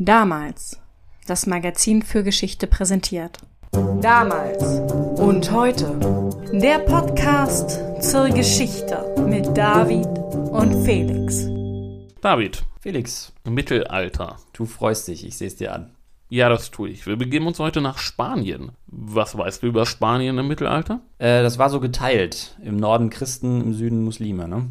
Damals. Das Magazin für Geschichte präsentiert. Damals und heute. Der Podcast zur Geschichte mit David und Felix. David, Felix, Mittelalter. du freust dich, ich sehe es dir an. Ja, das tue ich. Wir begeben uns heute nach Spanien. Was weißt du über Spanien im Mittelalter? Äh, das war so geteilt. Im Norden Christen, im Süden Muslime, ne?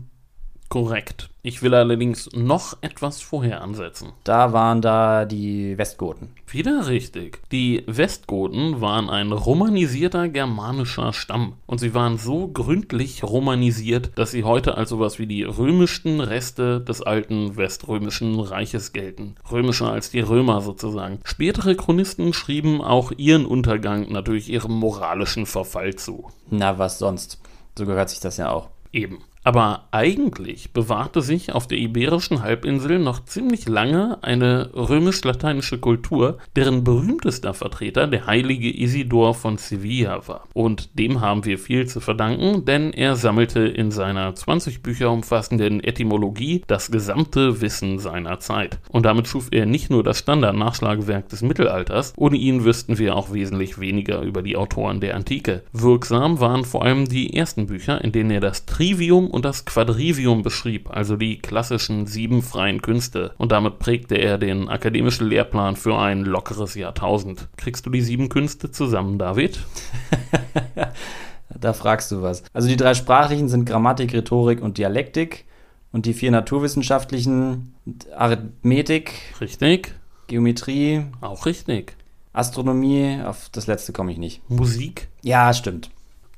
Korrekt. Ich will allerdings noch etwas vorher ansetzen. Da waren da die Westgoten. Wieder richtig. Die Westgoten waren ein romanisierter germanischer Stamm. Und sie waren so gründlich romanisiert, dass sie heute als sowas wie die römischsten Reste des alten weströmischen Reiches gelten. Römischer als die Römer sozusagen. Spätere Chronisten schrieben auch ihren Untergang natürlich ihrem moralischen Verfall zu. Na, was sonst? So gehört sich das ja auch. Eben. Aber eigentlich bewahrte sich auf der iberischen Halbinsel noch ziemlich lange eine römisch-lateinische Kultur, deren berühmtester Vertreter der heilige Isidor von Sevilla war. Und dem haben wir viel zu verdanken, denn er sammelte in seiner 20 Bücher umfassenden Etymologie das gesamte Wissen seiner Zeit. Und damit schuf er nicht nur das Standardnachschlagewerk des Mittelalters, ohne ihn wüssten wir auch wesentlich weniger über die Autoren der Antike. Wirksam waren vor allem die ersten Bücher, in denen er das Trivium und das Quadrivium beschrieb, also die klassischen sieben freien Künste. Und damit prägte er den akademischen Lehrplan für ein lockeres Jahrtausend. Kriegst du die sieben Künste zusammen, David? Da fragst du was. Also die drei sprachlichen sind Grammatik, Rhetorik und Dialektik. Und die vier naturwissenschaftlichen Arithmetik, Richtig? Geometrie, Auch richtig. Astronomie, auf das letzte komme ich nicht. Musik? Ja, stimmt.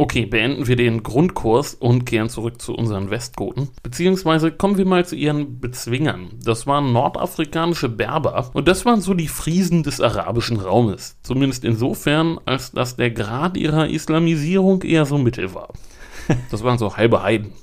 Okay, beenden wir den Grundkurs und kehren zurück zu unseren Westgoten. Beziehungsweise kommen wir mal zu ihren Bezwingern. Das waren nordafrikanische Berber und das waren so die Friesen des arabischen Raumes. Zumindest insofern, als dass der Grad ihrer Islamisierung eher so mittel war. Das waren so halbe Heiden.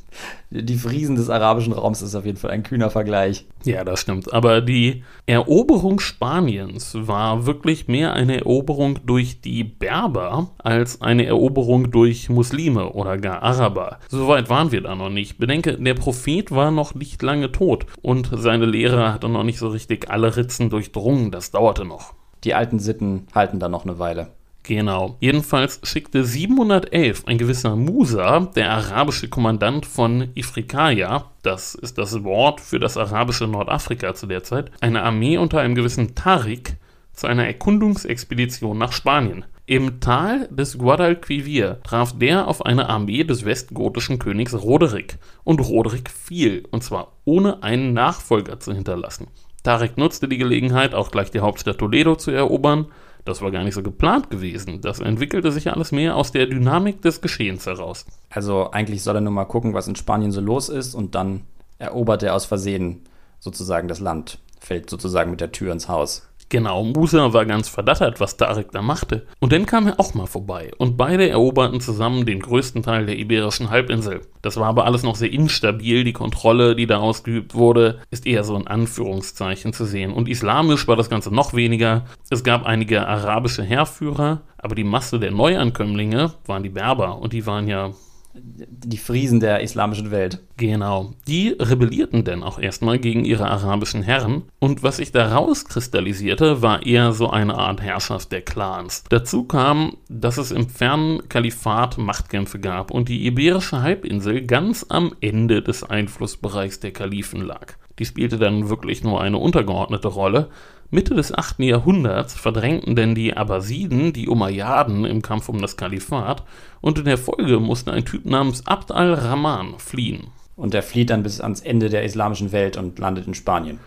Die Friesen des arabischen Raums ist auf jeden Fall ein kühner Vergleich. Ja, das stimmt. Aber die Eroberung Spaniens war wirklich mehr eine Eroberung durch die Berber als eine Eroberung durch Muslime oder gar Araber. Soweit waren wir da noch nicht. Bedenke, der Prophet war noch nicht lange tot und seine Lehre hatte noch nicht so richtig alle Ritzen durchdrungen. Das dauerte noch. Die alten Sitten halten da noch eine Weile. Genau. Jedenfalls schickte 711 ein gewisser Musa, der arabische Kommandant von Ifrikaya, das ist das Wort für das arabische Nordafrika zu der Zeit, eine Armee unter einem gewissen Tariq zu einer Erkundungsexpedition nach Spanien. Im Tal des Guadalquivir traf der auf eine Armee des westgotischen Königs Roderick. Und Roderick fiel, und zwar ohne einen Nachfolger zu hinterlassen. Tariq nutzte die Gelegenheit, auch gleich die Hauptstadt Toledo zu erobern. Das war gar nicht so geplant gewesen. Das entwickelte sich alles mehr aus der Dynamik des Geschehens heraus. Also eigentlich soll er nur mal gucken, was in Spanien so los ist und dann erobert er aus Versehen sozusagen das Land, fällt sozusagen mit der Tür ins Haus. Genau, Musa war ganz verdattert, was Tarek da machte. Und dann kam er auch mal vorbei. Und beide eroberten zusammen den größten Teil der iberischen Halbinsel. Das war aber alles noch sehr instabil. Die Kontrolle, die da ausgeübt wurde, ist eher so in Anführungszeichen zu sehen. Und islamisch war das Ganze noch weniger. Es gab einige arabische Heerführer, aber die Masse der Neuankömmlinge waren die Berber. Und die waren ja Die Friesen der islamischen Welt. Genau. Die rebellierten denn auch erstmal gegen ihre arabischen Herren. Und was sich daraus kristallisierte, war eher so eine Art Herrschaft der Clans. Dazu kam, dass es im fernen Kalifat Machtkämpfe gab und die iberische Halbinsel ganz am Ende des Einflussbereichs der Kalifen lag. Die spielte dann wirklich nur eine untergeordnete Rolle. Mitte des 8. Jahrhunderts verdrängten denn die Abbasiden die Umayyaden im Kampf um das Kalifat und in der Folge musste ein Typ namens Abd al-Rahman fliehen. Und er flieht dann bis ans Ende der islamischen Welt und landet in Spanien.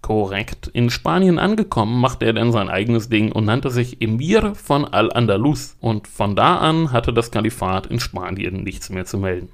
Korrekt. In Spanien angekommen, machte er dann sein eigenes Ding und nannte sich Emir von Al-Andalus. Und von da an hatte das Kalifat in Spanien nichts mehr zu melden.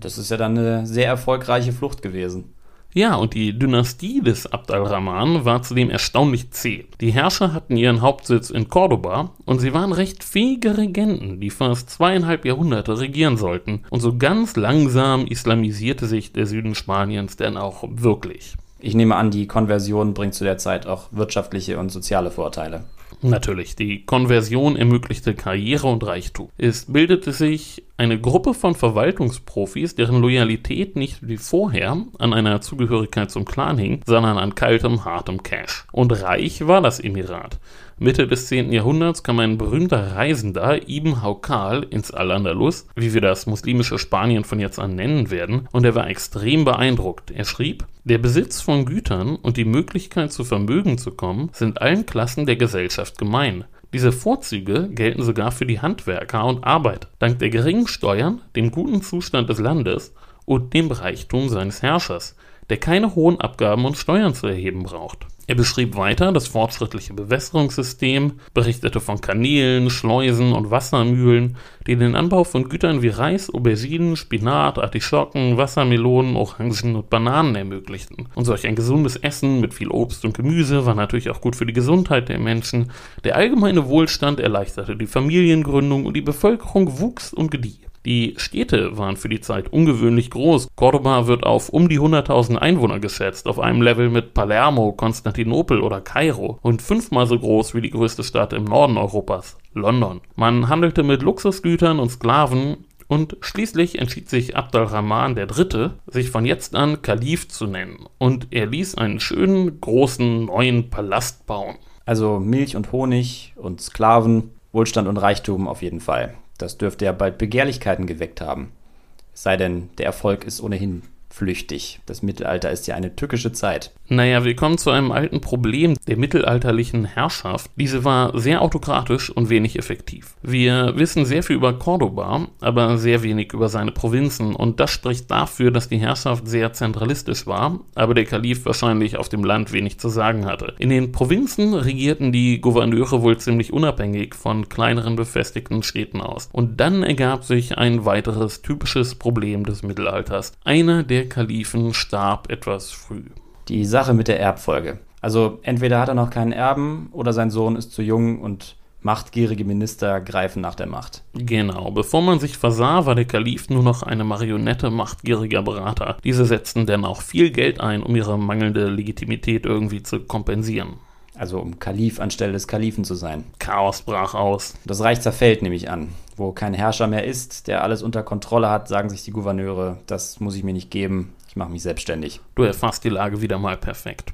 Das ist ja dann eine sehr erfolgreiche Flucht gewesen. Ja, und die Dynastie des Abd al-Rahman war zudem erstaunlich zäh. Die Herrscher hatten ihren Hauptsitz in Cordoba und sie waren recht fähige Regenten, die fast zweieinhalb Jahrhunderte regieren sollten. Und so ganz langsam islamisierte sich der Süden Spaniens denn auch wirklich. Ich nehme an, die Konversion bringt zu der Zeit auch wirtschaftliche und soziale Vorteile. Natürlich, die Konversion ermöglichte Karriere und Reichtum. Es bildete sich eine Gruppe von Verwaltungsprofis, deren Loyalität nicht wie vorher an einer Zugehörigkeit zum Clan hing, sondern an kaltem, hartem Cash. Und reich war das Emirat. Mitte des 10. Jahrhunderts kam ein berühmter Reisender, Ibn Haukal, ins Al-Andalus, wie wir das muslimische Spanien von jetzt an nennen werden, und er war extrem beeindruckt. Er schrieb, der Besitz von Gütern und die Möglichkeit zu Vermögen zu kommen, sind allen Klassen der Gesellschaft gemein. Diese Vorzüge gelten sogar für die Handwerker und Arbeit. Dank der geringen Steuern, dem guten Zustand des Landes und dem Reichtum seines Herrschers, der keine hohen Abgaben und Steuern zu erheben braucht. Er beschrieb weiter das fortschrittliche Bewässerungssystem, berichtete von Kanälen, Schleusen und Wassermühlen, die den Anbau von Gütern wie Reis, Auberginen, Spinat, Artischocken, Wassermelonen, Orangen und Bananen ermöglichten. Und solch ein gesundes Essen mit viel Obst und Gemüse war natürlich auch gut für die Gesundheit der Menschen. Der allgemeine Wohlstand erleichterte die Familiengründung und die Bevölkerung wuchs und gedieh. Die Städte waren für die Zeit ungewöhnlich groß. Cordoba wird auf um die 100.000 Einwohner geschätzt, auf einem Level mit Palermo, Konstantinopel oder Kairo und fünfmal so groß wie die größte Stadt im Norden Europas, London. Man handelte mit Luxusgütern und Sklaven und schließlich entschied sich Abd al-Rahman III., sich von jetzt an Kalif zu nennen und er ließ einen schönen, großen, neuen Palast bauen. Also Milch und Honig und Sklaven, Wohlstand und Reichtum auf jeden Fall. Das dürfte ja bald Begehrlichkeiten geweckt haben. Es sei denn, der Erfolg ist ohnehin flüchtig. Das Mittelalter ist ja eine tückische Zeit. Naja, wir kommen zu einem alten Problem der mittelalterlichen Herrschaft. Diese war sehr autokratisch und wenig effektiv. Wir wissen sehr viel über Cordoba, aber sehr wenig über seine Provinzen und das spricht dafür, dass die Herrschaft sehr zentralistisch war, aber der Kalif wahrscheinlich auf dem Land wenig zu sagen hatte. In den Provinzen regierten die Gouverneure wohl ziemlich unabhängig von kleineren befestigten Städten aus. Und dann ergab sich ein weiteres typisches Problem des Mittelalters. Einer der Kalifen starb etwas früh die Sache mit der Erbfolge. Also entweder hat er noch keinen Erben oder sein Sohn ist zu jung und machtgierige Minister greifen nach der Macht. Genau, bevor man sich versah, war der Kalif nur noch eine Marionette machtgieriger Berater. Diese setzten dann auch viel Geld ein, um ihre mangelnde Legitimität irgendwie zu kompensieren. Also um Kalif anstelle des Kalifen zu sein. Chaos brach aus. Das Reich zerfällt, nehme ich an. Wo kein Herrscher mehr ist, der alles unter Kontrolle hat, sagen sich die Gouverneure, das muss ich mir nicht geben, ich mache mich selbstständig. Du erfasst die Lage wieder mal perfekt.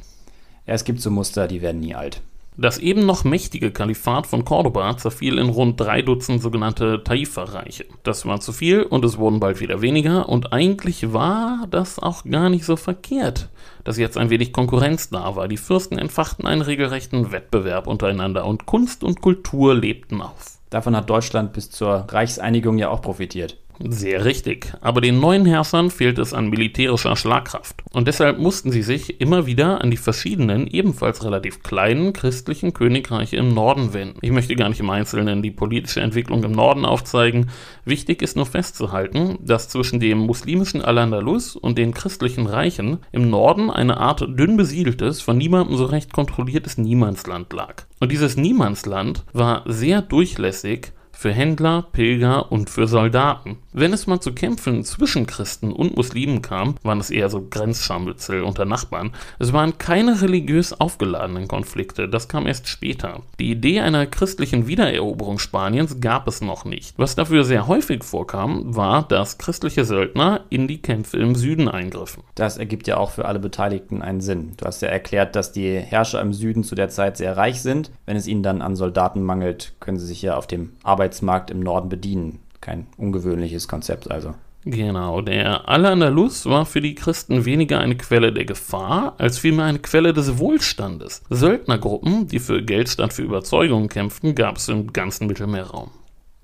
Ja, es gibt so Muster, die werden nie alt. Das eben noch mächtige Kalifat von Cordoba zerfiel in rund drei Dutzend sogenannte Taifa-Reiche. Das war zu viel und es wurden bald wieder weniger und eigentlich war das auch gar nicht so verkehrt, dass jetzt ein wenig Konkurrenz da war. Die Fürsten entfachten einen regelrechten Wettbewerb untereinander und Kunst und Kultur lebten auf. Davon hat Deutschland bis zur Reichseinigung ja auch profitiert. Sehr richtig. Aber den neuen Herrschern fehlt es an militärischer Schlagkraft. Und deshalb mussten sie sich immer wieder an die verschiedenen, ebenfalls relativ kleinen christlichen Königreiche im Norden wenden. Ich möchte gar nicht im Einzelnen die politische Entwicklung im Norden aufzeigen. Wichtig ist nur festzuhalten, dass zwischen dem muslimischen Al-Andalus und den christlichen Reichen im Norden eine Art dünn besiedeltes, von niemandem so recht kontrolliertes Niemandsland lag. Und dieses Niemandsland war sehr durchlässig für Händler, Pilger und für Soldaten. Wenn es mal zu Kämpfen zwischen Christen und Muslimen kam, waren es eher so Grenzscharmützel unter Nachbarn. Es waren keine religiös aufgeladenen Konflikte, das kam erst später. Die Idee einer christlichen Wiedereroberung Spaniens gab es noch nicht. Was dafür sehr häufig vorkam, war, dass christliche Söldner in die Kämpfe im Süden eingriffen. Das ergibt ja auch für alle Beteiligten einen Sinn. Du hast ja erklärt, dass die Herrscher im Süden zu der Zeit sehr reich sind. Wenn es ihnen dann an Soldaten mangelt, können sie sich ja auf dem Arbeits Arbeitsmarkt im Norden bedienen. Kein ungewöhnliches Konzept also. Genau, der Al-Andalus war für die Christen weniger eine Quelle der Gefahr, als vielmehr eine Quelle des Wohlstandes. Söldnergruppen, die für Geld statt für Überzeugungen kämpften, gab es im ganzen Mittelmeerraum.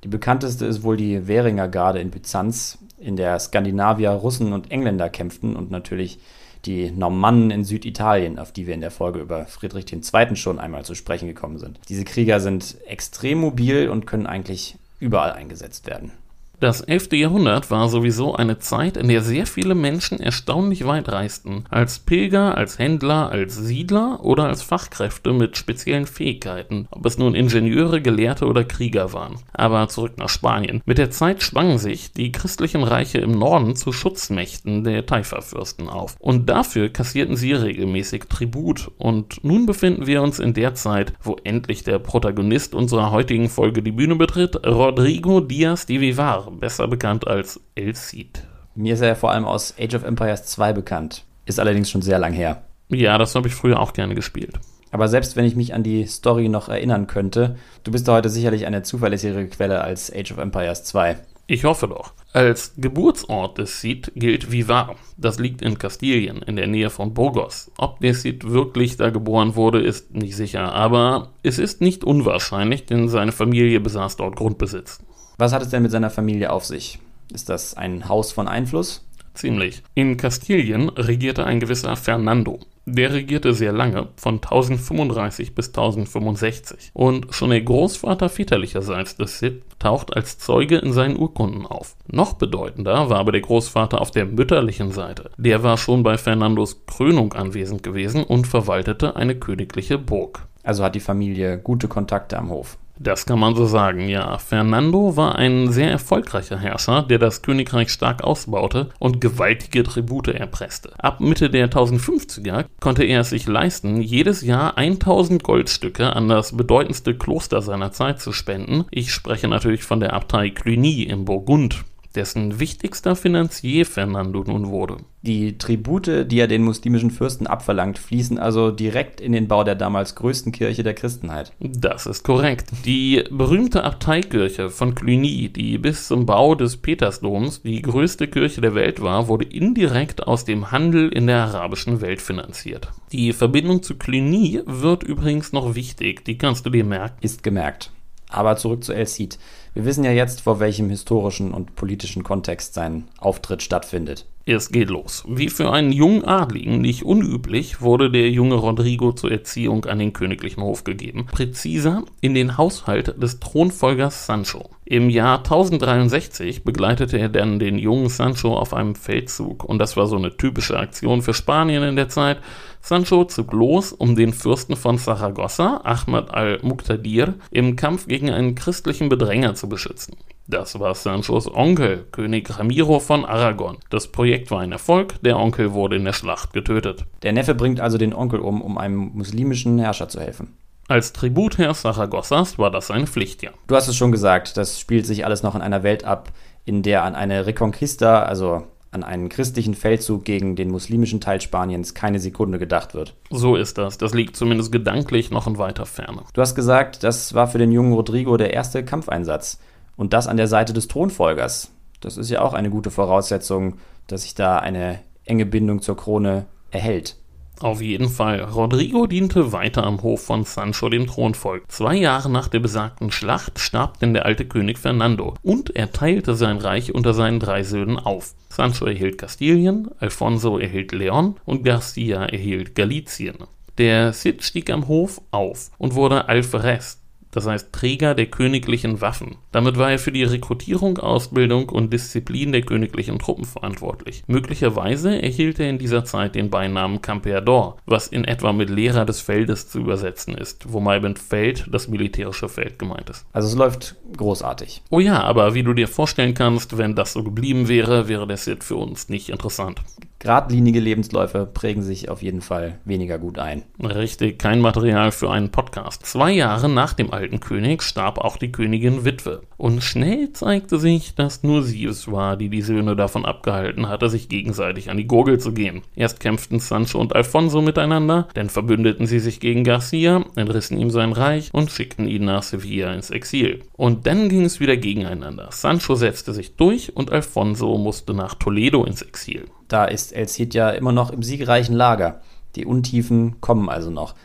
Die bekannteste ist wohl die Währinger Garde in Byzanz, in der Skandinavier, Russen und Engländer kämpften und natürlich die Normannen in Süditalien, auf die wir in der Folge über Friedrich II. schon einmal zu sprechen gekommen sind. Diese Krieger sind extrem mobil und können eigentlich überall eingesetzt werden. Das 11. Jahrhundert war sowieso eine Zeit, in der sehr viele Menschen erstaunlich weit reisten. Als Pilger, als Händler, als Siedler oder als Fachkräfte mit speziellen Fähigkeiten, ob es nun Ingenieure, Gelehrte oder Krieger waren. Aber zurück nach Spanien. Mit der Zeit schwangen sich die christlichen Reiche im Norden zu Schutzmächten der Taifa-Fürsten auf. Und dafür kassierten sie regelmäßig Tribut. Und nun befinden wir uns in der Zeit, wo endlich der Protagonist unserer heutigen Folge die Bühne betritt, Rodrigo Diaz de Vivar besser bekannt als El Cid. Mir ist er ja vor allem aus Age of Empires 2 bekannt. Ist allerdings schon sehr lang her. Ja, das habe ich früher auch gerne gespielt. Aber selbst wenn ich mich an die Story noch erinnern könnte, du bist da heute sicherlich eine zuverlässigere Quelle als Age of Empires 2. Ich hoffe doch. Als Geburtsort des Cid gilt Vivar. Das liegt in Kastilien, in der Nähe von Burgos. Ob der Cid wirklich da geboren wurde, ist nicht sicher, aber es ist nicht unwahrscheinlich, denn seine Familie besaß dort Grundbesitz. Was hat es denn mit seiner Familie auf sich? Ist das ein Haus von Einfluss? Ziemlich. In Kastilien regierte ein gewisser Fernando. Der regierte sehr lange, von 1035 bis 1065. Und schon der Großvater väterlicherseits des Cid taucht als Zeuge in seinen Urkunden auf. Noch bedeutender war aber der Großvater auf der mütterlichen Seite. Der war schon bei Fernandos Krönung anwesend gewesen und verwaltete eine königliche Burg. Also hat die Familie gute Kontakte am Hof. Das kann man so sagen, ja. Fernando war ein sehr erfolgreicher Herrscher, der das Königreich stark ausbaute und gewaltige Tribute erpresste. Ab Mitte der 1050er konnte er es sich leisten, jedes Jahr 1000 Goldstücke an das bedeutendste Kloster seiner Zeit zu spenden. Ich spreche natürlich von der Abtei Cluny im Burgund dessen wichtigster Finanzier Fernando nun wurde. Die Tribute, die er den muslimischen Fürsten abverlangt, fließen also direkt in den Bau der damals größten Kirche der Christenheit. Das ist korrekt. Die berühmte Abteikirche von Cluny, die bis zum Bau des Petersdoms die größte Kirche der Welt war, wurde indirekt aus dem Handel in der arabischen Welt finanziert. Die Verbindung zu Cluny wird übrigens noch wichtig, die kannst du dir merken. Ist gemerkt. Aber zurück zu El Cid. Wir wissen ja jetzt, vor welchem historischen und politischen Kontext sein Auftritt stattfindet. Es geht los. Wie für einen jungen Adligen nicht unüblich, wurde der junge Rodrigo zur Erziehung an den königlichen Hof gegeben. Präziser in den Haushalt des Thronfolgers Sancho. Im Jahr 1063 begleitete er dann den jungen Sancho auf einem Feldzug und das war so eine typische Aktion für Spanien in der Zeit. Sancho zog los, um den Fürsten von Saragossa, Ahmad al-Muqtadir, im Kampf gegen einen christlichen Bedränger zu beschützen. Das war Sanchos Onkel, König Ramiro von Aragon. Das Projekt war ein Erfolg, der Onkel wurde in der Schlacht getötet. Der Neffe bringt also den Onkel um, um einem muslimischen Herrscher zu helfen. Als Tributherr Saragossas war das eine Pflicht, ja. Du hast es schon gesagt, das spielt sich alles noch in einer Welt ab, in der an eine Reconquista, also an einen christlichen Feldzug gegen den muslimischen Teil Spaniens keine Sekunde gedacht wird. So ist das. Das liegt zumindest gedanklich noch in weiter Ferne. Du hast gesagt, das war für den jungen Rodrigo der erste Kampfeinsatz. Und das an der Seite des Thronfolgers. Das ist ja auch eine gute Voraussetzung, dass sich da eine enge Bindung zur Krone erhält. Auf jeden Fall. Rodrigo diente weiter am Hof von Sancho dem Thronvolk. Zwei Jahre nach der besagten Schlacht starb denn der alte König Fernando und er teilte sein Reich unter seinen drei Söhnen auf. Sancho erhielt Kastilien, Alfonso erhielt Leon und Garcia erhielt Galizien. Der Cid stieg am Hof auf und wurde Alferez, das heißt Träger der königlichen Waffen. Damit war er für die Rekrutierung, Ausbildung und Disziplin der königlichen Truppen verantwortlich. Möglicherweise erhielt er in dieser Zeit den Beinamen Campeador, was in etwa mit Lehrer des Feldes zu übersetzen ist, wobei mit Feld das militärische Feld gemeint ist. Also es läuft großartig. Oh ja, aber wie du dir vorstellen kannst, wenn das so geblieben wäre, wäre der Sid für uns nicht interessant. Geradlinige Lebensläufe prägen sich auf jeden Fall weniger gut ein. Richtig, kein Material für einen Podcast. Zwei Jahre nach dem alten König starb auch die Königin Witwe. Und schnell zeigte sich, dass nur sie es war, die die Söhne davon abgehalten hatte, sich gegenseitig an die Gurgel zu gehen. Erst kämpften Sancho und Alfonso miteinander, dann verbündeten sie sich gegen Garcia, entrissen ihm sein Reich und schickten ihn nach Sevilla ins Exil. Und dann ging es wieder gegeneinander. Sancho setzte sich durch und Alfonso musste nach Toledo ins Exil. Da ist El Cid ja immer noch im siegreichen Lager. Die Untiefen kommen also noch.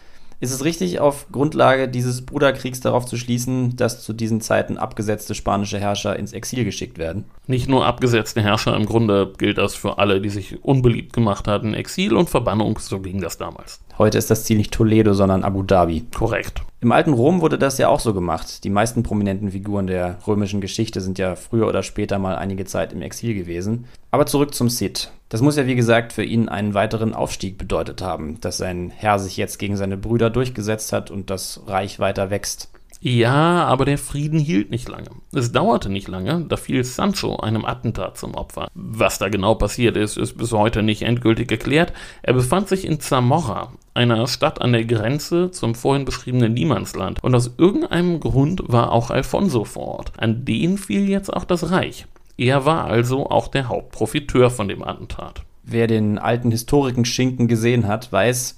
Ist es richtig, auf Grundlage dieses Bruderkriegs darauf zu schließen, dass zu diesen Zeiten abgesetzte spanische Herrscher ins Exil geschickt werden? Nicht nur abgesetzte Herrscher, im Grunde gilt das für alle, die sich unbeliebt gemacht hatten. Exil und Verbannung, so ging das damals. Heute ist das Ziel nicht Toledo, sondern Abu Dhabi. Korrekt. Im alten Rom wurde das ja auch so gemacht. Die meisten prominenten Figuren der römischen Geschichte sind ja früher oder später mal einige Zeit im Exil gewesen. Aber zurück zum Cid. Das muss ja wie gesagt für ihn einen weiteren Aufstieg bedeutet haben, dass sein Herr sich jetzt gegen seine Brüder durchgesetzt hat und das Reich weiter wächst. Ja, aber der Frieden hielt nicht lange. Es dauerte nicht lange, da fiel Sancho einem Attentat zum Opfer. Was da genau passiert ist, ist bis heute nicht endgültig geklärt. Er befand sich in Zamora, einer Stadt an der Grenze zum vorhin beschriebenen Niemandsland. Und aus irgendeinem Grund war auch Alfonso vor Ort. An den fiel jetzt auch das Reich. Er war also auch der Hauptprofiteur von dem Attentat. Wer den alten Historiken Schinken gesehen hat, weiß,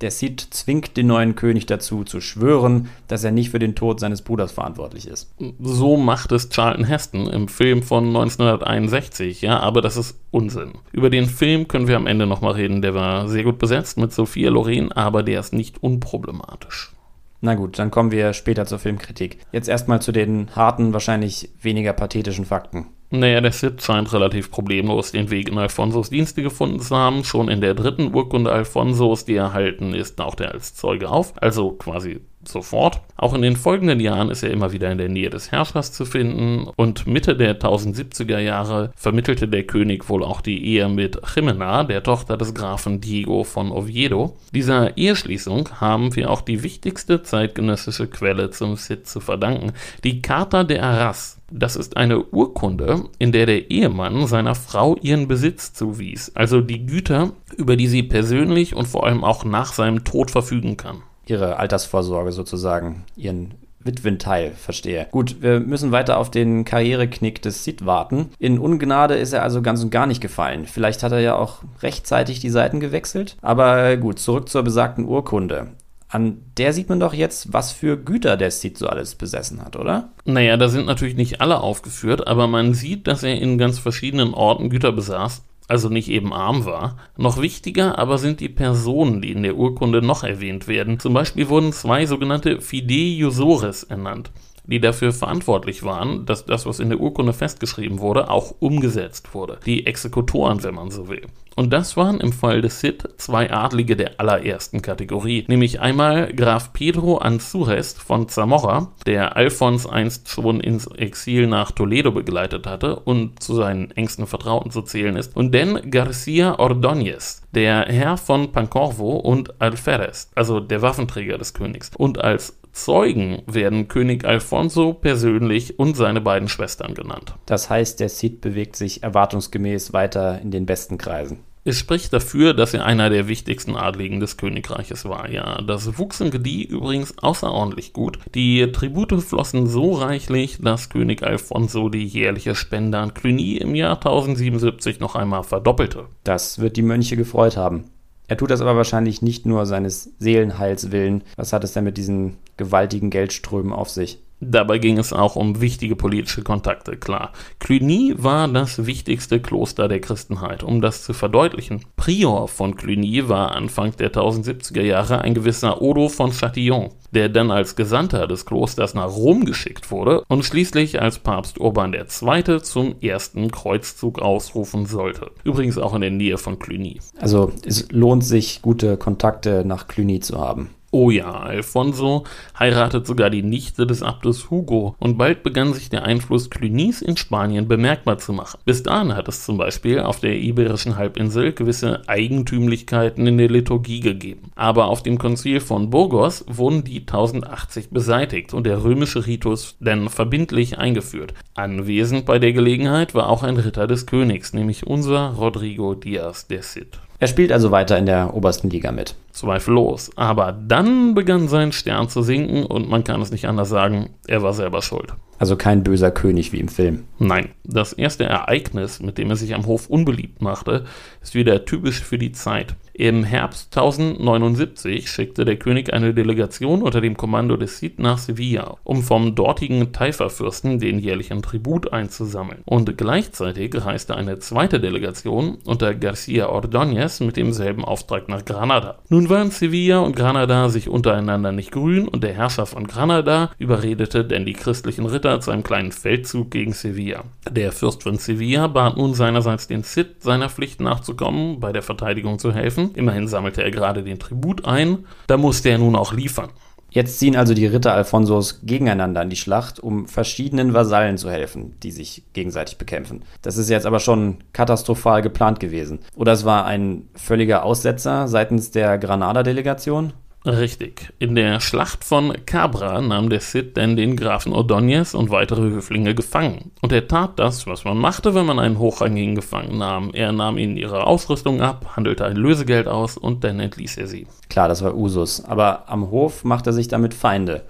der Cid zwingt den neuen König dazu, zu schwören, dass er nicht für den Tod seines Bruders verantwortlich ist. So macht es Charlton Heston im Film von 1961, ja, aber das ist Unsinn. Über den Film können wir am Ende nochmal reden. Der war sehr gut besetzt mit Sophia Loren, aber der ist nicht unproblematisch. Na gut, dann kommen wir später zur Filmkritik. Jetzt erstmal zu den harten, wahrscheinlich weniger pathetischen Fakten. Naja, der Cid scheint relativ problemlos den Weg in Alfonsos Dienste gefunden zu haben. Schon in der dritten Urkunde Alfonsos, die erhalten ist, taucht er als Zeuge auf, also quasi sofort. Auch in den folgenden Jahren ist er immer wieder in der Nähe des Herrschers zu finden und Mitte der 1070er Jahre vermittelte der König wohl auch die Ehe mit Jimena, der Tochter des Grafen Diego von Oviedo. Dieser Eheschließung haben wir auch die wichtigste zeitgenössische Quelle zum Cid zu verdanken, die Charta de Arras. Das ist eine Urkunde, in der der Ehemann seiner Frau ihren Besitz zuwies, also die Güter, über die sie persönlich und vor allem auch nach seinem Tod verfügen kann ihre Altersvorsorge sozusagen, ihren Witwenteil, verstehe. Gut, wir müssen weiter auf den Karriereknick des Sid warten. In Ungnade ist er also ganz und gar nicht gefallen. Vielleicht hat er ja auch rechtzeitig die Seiten gewechselt. Aber gut, zurück zur besagten Urkunde. An der sieht man doch jetzt, was für Güter der Cid so alles besessen hat, oder? Naja, da sind natürlich nicht alle aufgeführt, aber man sieht, dass er in ganz verschiedenen Orten Güter besaß also nicht eben arm war. Noch wichtiger aber sind die Personen, die in der Urkunde noch erwähnt werden. Zum Beispiel wurden zwei sogenannte Fideiusores ernannt die dafür verantwortlich waren, dass das, was in der Urkunde festgeschrieben wurde, auch umgesetzt wurde. Die Exekutoren, wenn man so will. Und das waren im Fall des Cid zwei Adlige der allerersten Kategorie, nämlich einmal Graf Pedro Anzurest von Zamora, der Alfons einst schon ins Exil nach Toledo begleitet hatte und zu seinen engsten Vertrauten zu zählen ist, und dann Garcia Ordóñez, der Herr von Pancorvo und Alferez, also der Waffenträger des Königs. Und als Zeugen werden König Alfonso persönlich und seine beiden Schwestern genannt. Das heißt, der Cid bewegt sich erwartungsgemäß weiter in den besten Kreisen. Es spricht dafür, dass er einer der wichtigsten Adligen des Königreiches war, ja. Das wuchs im Gedieh übrigens außerordentlich gut. Die Tribute flossen so reichlich, dass König Alfonso die jährliche Spende an Cluny im Jahr 1077 noch einmal verdoppelte. Das wird die Mönche gefreut haben. Er tut das aber wahrscheinlich nicht nur seines Seelenheils willen. Was hat es denn mit diesen gewaltigen Geldströmen auf sich? Dabei ging es auch um wichtige politische Kontakte, klar. Cluny war das wichtigste Kloster der Christenheit. Um das zu verdeutlichen, Prior von Cluny war Anfang der 1070er Jahre ein gewisser Odo von Châtillon, der dann als Gesandter des Klosters nach Rom geschickt wurde und schließlich als Papst Urban II. zum ersten Kreuzzug ausrufen sollte. Übrigens auch in der Nähe von Cluny. Also es lohnt sich, gute Kontakte nach Cluny zu haben. Oh ja, Alfonso heiratet sogar die Nichte des Abtes Hugo und bald begann sich der Einfluss Clunys in Spanien bemerkbar zu machen. Bis dahin hat es zum Beispiel auf der Iberischen Halbinsel gewisse Eigentümlichkeiten in der Liturgie gegeben. Aber auf dem Konzil von Burgos wurden die 1080 beseitigt und der römische Ritus dann verbindlich eingeführt. Anwesend bei der Gelegenheit war auch ein Ritter des Königs, nämlich unser Rodrigo Diaz de Cid. Er spielt also weiter in der obersten Liga mit. Zweifellos. Aber dann begann sein Stern zu sinken und man kann es nicht anders sagen, er war selber schuld. Also kein böser König wie im Film. Nein, das erste Ereignis, mit dem er sich am Hof unbeliebt machte, ist wieder typisch für die Zeit. Im Herbst 1079 schickte der König eine Delegation unter dem Kommando des Cid nach Sevilla, um vom dortigen Taifa-Fürsten den jährlichen Tribut einzusammeln. Und gleichzeitig reiste eine zweite Delegation unter Garcia Ordóñez mit demselben Auftrag nach Granada. Nun waren Sevilla und Granada sich untereinander nicht grün und der Herrscher von Granada überredete denn die christlichen Ritter zu einem kleinen Feldzug gegen Sevilla. Der Fürst von Sevilla bat nun seinerseits den Cid, seiner Pflicht nachzukommen, bei der Verteidigung zu helfen Immerhin sammelte er gerade den Tribut ein. Da musste er nun auch liefern. Jetzt ziehen also die Ritter Alfonsos gegeneinander in die Schlacht, um verschiedenen Vasallen zu helfen, die sich gegenseitig bekämpfen. Das ist jetzt aber schon katastrophal geplant gewesen. Oder es war ein völliger Aussetzer seitens der Granada-Delegation? Richtig. In der Schlacht von Cabra nahm der Cid denn den Grafen Ordóñez und weitere Höflinge gefangen. Und er tat das, was man machte, wenn man einen hochrangigen Gefangen nahm. Er nahm ihnen ihre Ausrüstung ab, handelte ein Lösegeld aus und dann entließ er sie. Klar, das war Usus. Aber am Hof macht er sich damit Feinde.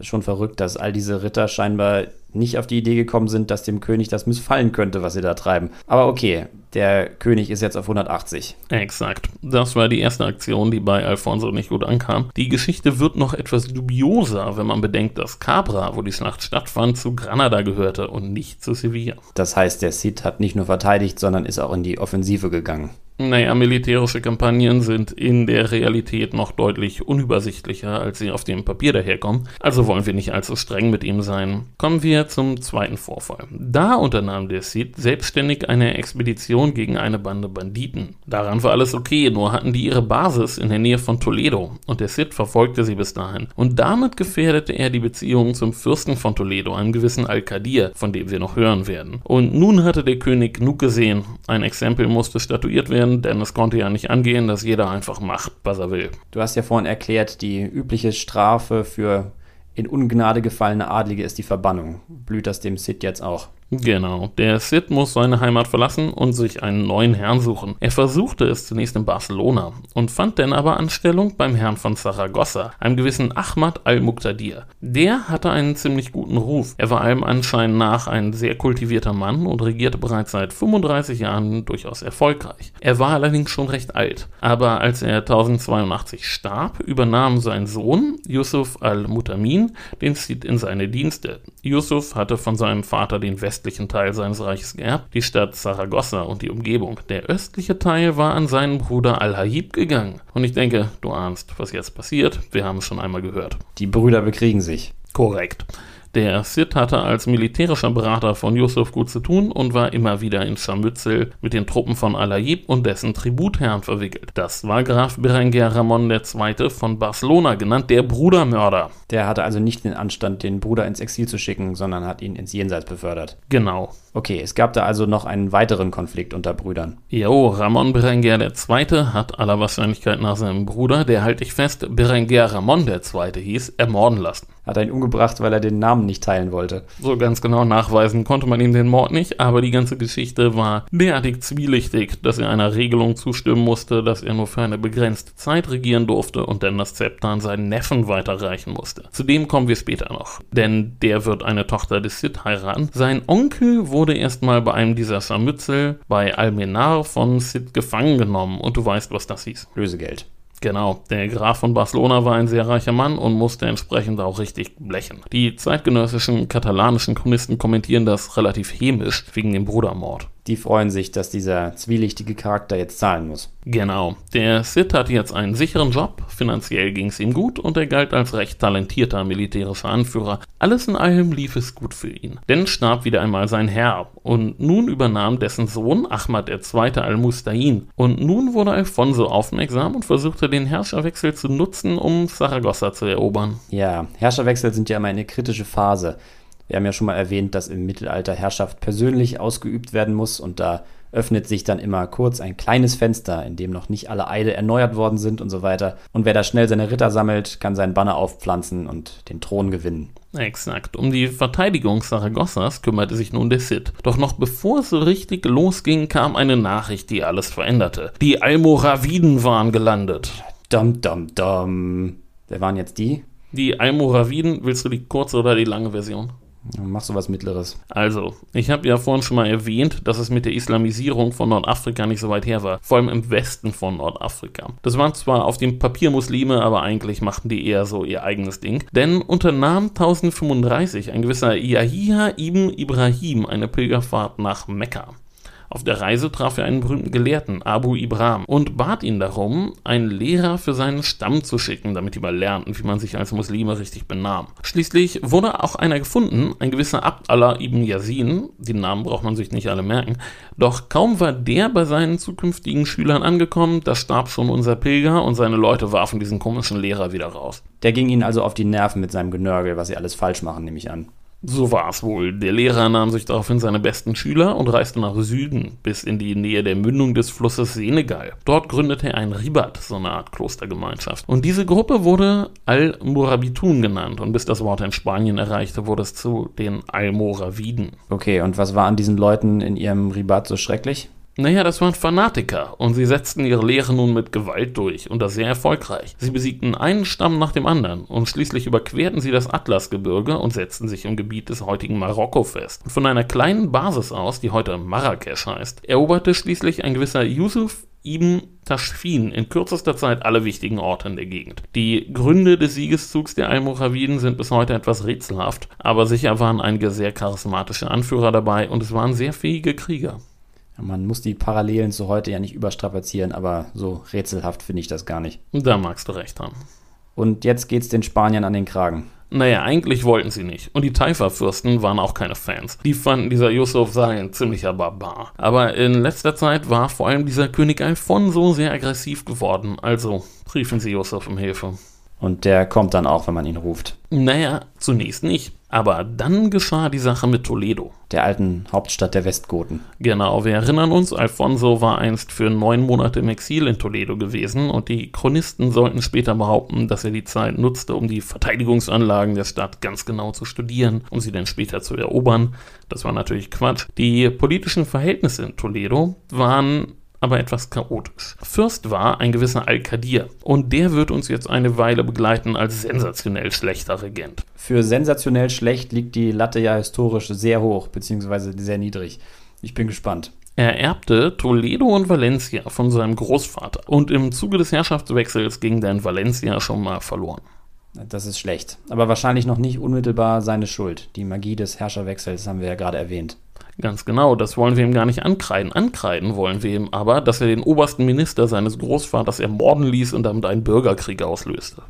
Schon verrückt, dass all diese Ritter scheinbar nicht auf die Idee gekommen sind, dass dem König das missfallen könnte, was sie da treiben. Aber okay, der König ist jetzt auf 180. Exakt. Das war die erste Aktion, die bei Alfonso nicht gut ankam. Die Geschichte wird noch etwas dubioser, wenn man bedenkt, dass Cabra, wo die Schlacht stattfand, zu Granada gehörte und nicht zu Sevilla. Das heißt, der Cid hat nicht nur verteidigt, sondern ist auch in die Offensive gegangen. Naja, militärische Kampagnen sind in der Realität noch deutlich unübersichtlicher, als sie auf dem Papier daherkommen, also wollen wir nicht allzu streng mit ihm sein. Kommen wir zum zweiten Vorfall. Da unternahm der Cid selbstständig eine Expedition gegen eine Bande Banditen. Daran war alles okay, nur hatten die ihre Basis in der Nähe von Toledo und der Cid verfolgte sie bis dahin. Und damit gefährdete er die Beziehungen zum Fürsten von Toledo, einem gewissen Al-Qadir, von dem wir noch hören werden. Und nun hatte der König genug gesehen, ein Exempel musste statuiert werden, passieren, denn es konnte ja nicht angehen, dass jeder einfach macht, was er will. Du hast ja vorhin erklärt, die übliche Strafe für in Ungnade gefallene Adlige ist die Verbannung. Blüht das dem Cid jetzt auch? Genau, der Cid muss seine Heimat verlassen und sich einen neuen Herrn suchen. Er versuchte es zunächst in Barcelona und fand dann aber Anstellung beim Herrn von Saragossa, einem gewissen Ahmad al-Muqtadir. Der hatte einen ziemlich guten Ruf. Er war allem Anschein nach ein sehr kultivierter Mann und regierte bereits seit 35 Jahren durchaus erfolgreich. Er war allerdings schon recht alt, aber als er 1082 starb, übernahm sein Sohn Yusuf al-Mutamin den Cid in seine Dienste. Yusuf hatte von seinem Vater den Westen westlichen Teil seines Reiches geerbt, die Stadt Saragossa und die Umgebung. Der östliche Teil war an seinen Bruder Al-Hayib gegangen. Und ich denke, du ahnst, was jetzt passiert. Wir haben es schon einmal gehört. Die Brüder bekriegen sich. Korrekt. Der Cid hatte als militärischer Berater von Yusuf gut zu tun und war immer wieder in Scharmützel mit den Truppen von Alayib und dessen Tributherren verwickelt. Das war Graf Berenguer Ramon II. von Barcelona, genannt der Brudermörder. Der hatte also nicht den Anstand, den Bruder ins Exil zu schicken, sondern hat ihn ins Jenseits befördert. Genau. Okay, es gab da also noch einen weiteren Konflikt unter Brüdern. Jo, Ramon Berenguer II. hat aller Wahrscheinlichkeit nach seinem Bruder, der halte ich fest, Berenguer Ramon II. hieß, ermorden lassen. Hat er ihn umgebracht, weil er den Namen nicht teilen wollte. So ganz genau nachweisen konnte man ihm den Mord nicht, aber die ganze Geschichte war derartig zwielichtig, dass er einer Regelung zustimmen musste, dass er nur für eine begrenzte Zeit regieren durfte und dann das Zepter an seinen Neffen weiterreichen musste. Zu dem kommen wir später noch, denn der wird eine Tochter des Cid heiraten. Sein Onkel wurde erstmal bei einem dieser Scharmützel bei Almenar von Cid gefangen genommen und du weißt, was das hieß. Lösegeld. Genau, der Graf von Barcelona war ein sehr reicher Mann und musste entsprechend auch richtig blechen. Die zeitgenössischen katalanischen Chronisten kommentieren das relativ hämisch wegen dem Brudermord. Die freuen sich, dass dieser zwielichtige Charakter jetzt zahlen muss. Genau. Der Sid hatte jetzt einen sicheren Job, finanziell ging es ihm gut und er galt als recht talentierter militärischer Anführer. Alles in allem lief es gut für ihn. Denn starb wieder einmal sein Herr und nun übernahm dessen Sohn Ahmad II. al-Mustain. Und nun wurde Alfonso aufmerksam und versuchte den Herrscherwechsel zu nutzen, um Saragossa zu erobern. Ja, Herrscherwechsel sind ja immer eine kritische Phase. Wir haben ja schon mal erwähnt, dass im Mittelalter Herrschaft persönlich ausgeübt werden muss und da öffnet sich dann immer kurz ein kleines Fenster, in dem noch nicht alle Eide erneuert worden sind und so weiter. Und wer da schnell seine Ritter sammelt, kann seinen Banner aufpflanzen und den Thron gewinnen. Exakt. Um die Verteidigung Saragossas kümmerte sich nun der Cid. Doch noch bevor es so richtig losging, kam eine Nachricht, die alles veränderte. Die Almoraviden waren gelandet. Dum, dum, dum. Wer waren jetzt die? Die Almoraviden, willst du die kurze oder die lange Version? Machst du was Mittleres? Also, ich habe ja vorhin schon mal erwähnt, dass es mit der Islamisierung von Nordafrika nicht so weit her war. Vor allem im Westen von Nordafrika. Das waren zwar auf dem Papier Muslime, aber eigentlich machten die eher so ihr eigenes Ding. Denn unternahm 1035 ein gewisser Yahya ibn Ibrahim eine Pilgerfahrt nach Mekka. Auf der Reise traf er einen berühmten Gelehrten, Abu Ibrahim, und bat ihn darum, einen Lehrer für seinen Stamm zu schicken, damit die mal lernten, wie man sich als Muslime richtig benahm. Schließlich wurde auch einer gefunden, ein gewisser Abd Allah ibn Yasin, den Namen braucht man sich nicht alle merken, doch kaum war der bei seinen zukünftigen Schülern angekommen, da starb schon unser Pilger und seine Leute warfen diesen komischen Lehrer wieder raus. Der ging ihnen also auf die Nerven mit seinem Genörgel, was sie alles falsch machen, nehme ich an. So war es wohl. Der Lehrer nahm sich daraufhin seine besten Schüler und reiste nach Süden, bis in die Nähe der Mündung des Flusses Senegal. Dort gründete er ein Ribat, so eine Art Klostergemeinschaft. Und diese Gruppe wurde Al-Murabitun genannt. Und bis das Wort in Spanien erreichte, wurde es zu den Almoraviden. Okay, und was war an diesen Leuten in ihrem Ribat so schrecklich? Naja, das waren Fanatiker und sie setzten ihre Lehre nun mit Gewalt durch und das sehr erfolgreich. Sie besiegten einen Stamm nach dem anderen und schließlich überquerten sie das Atlasgebirge und setzten sich im Gebiet des heutigen Marokko fest. Von einer kleinen Basis aus, die heute Marrakesch heißt, eroberte schließlich ein gewisser Yusuf Ibn Tashfin in kürzester Zeit alle wichtigen Orte in der Gegend. Die Gründe des Siegeszugs der Almoraviden sind bis heute etwas rätselhaft, aber sicher waren einige sehr charismatische Anführer dabei und es waren sehr fähige Krieger. Man muss die Parallelen zu heute ja nicht überstrapazieren, aber so rätselhaft finde ich das gar nicht. Da magst du recht haben. Und jetzt geht's den Spaniern an den Kragen. Naja, eigentlich wollten sie nicht. Und die Taifa-Fürsten waren auch keine Fans. Die fanden, dieser Yusuf sei ein ziemlicher Barbar. Aber in letzter Zeit war vor allem dieser König Alfonso sehr aggressiv geworden. Also riefen sie Yusuf um Hilfe. Und der kommt dann auch, wenn man ihn ruft. Naja, zunächst nicht. Aber dann geschah die Sache mit Toledo. Der alten Hauptstadt der Westgoten. Genau, wir erinnern uns, Alfonso war einst für neun Monate im Exil in Toledo gewesen und die Chronisten sollten später behaupten, dass er die Zeit nutzte, um die Verteidigungsanlagen der Stadt ganz genau zu studieren, um sie dann später zu erobern. Das war natürlich Quatsch. Die politischen Verhältnisse in Toledo waren aber etwas chaotisch. Fürst war ein gewisser Al-Qadir und der wird uns jetzt eine Weile begleiten als sensationell schlechter Regent. Für sensationell schlecht liegt die Latte ja historisch sehr hoch, beziehungsweise sehr niedrig. Ich bin gespannt. Er erbte Toledo und Valencia von seinem Großvater und im Zuge des Herrschaftswechsels ging dann Valencia schon mal verloren. Das ist schlecht. Aber wahrscheinlich noch nicht unmittelbar seine Schuld. Die Magie des Herrscherwechsels haben wir ja gerade erwähnt. Ganz genau, das wollen wir ihm gar nicht ankreiden. Ankreiden wollen wir ihm aber, dass er den obersten Minister seines Großvaters ermorden ließ und damit einen Bürgerkrieg auslöste.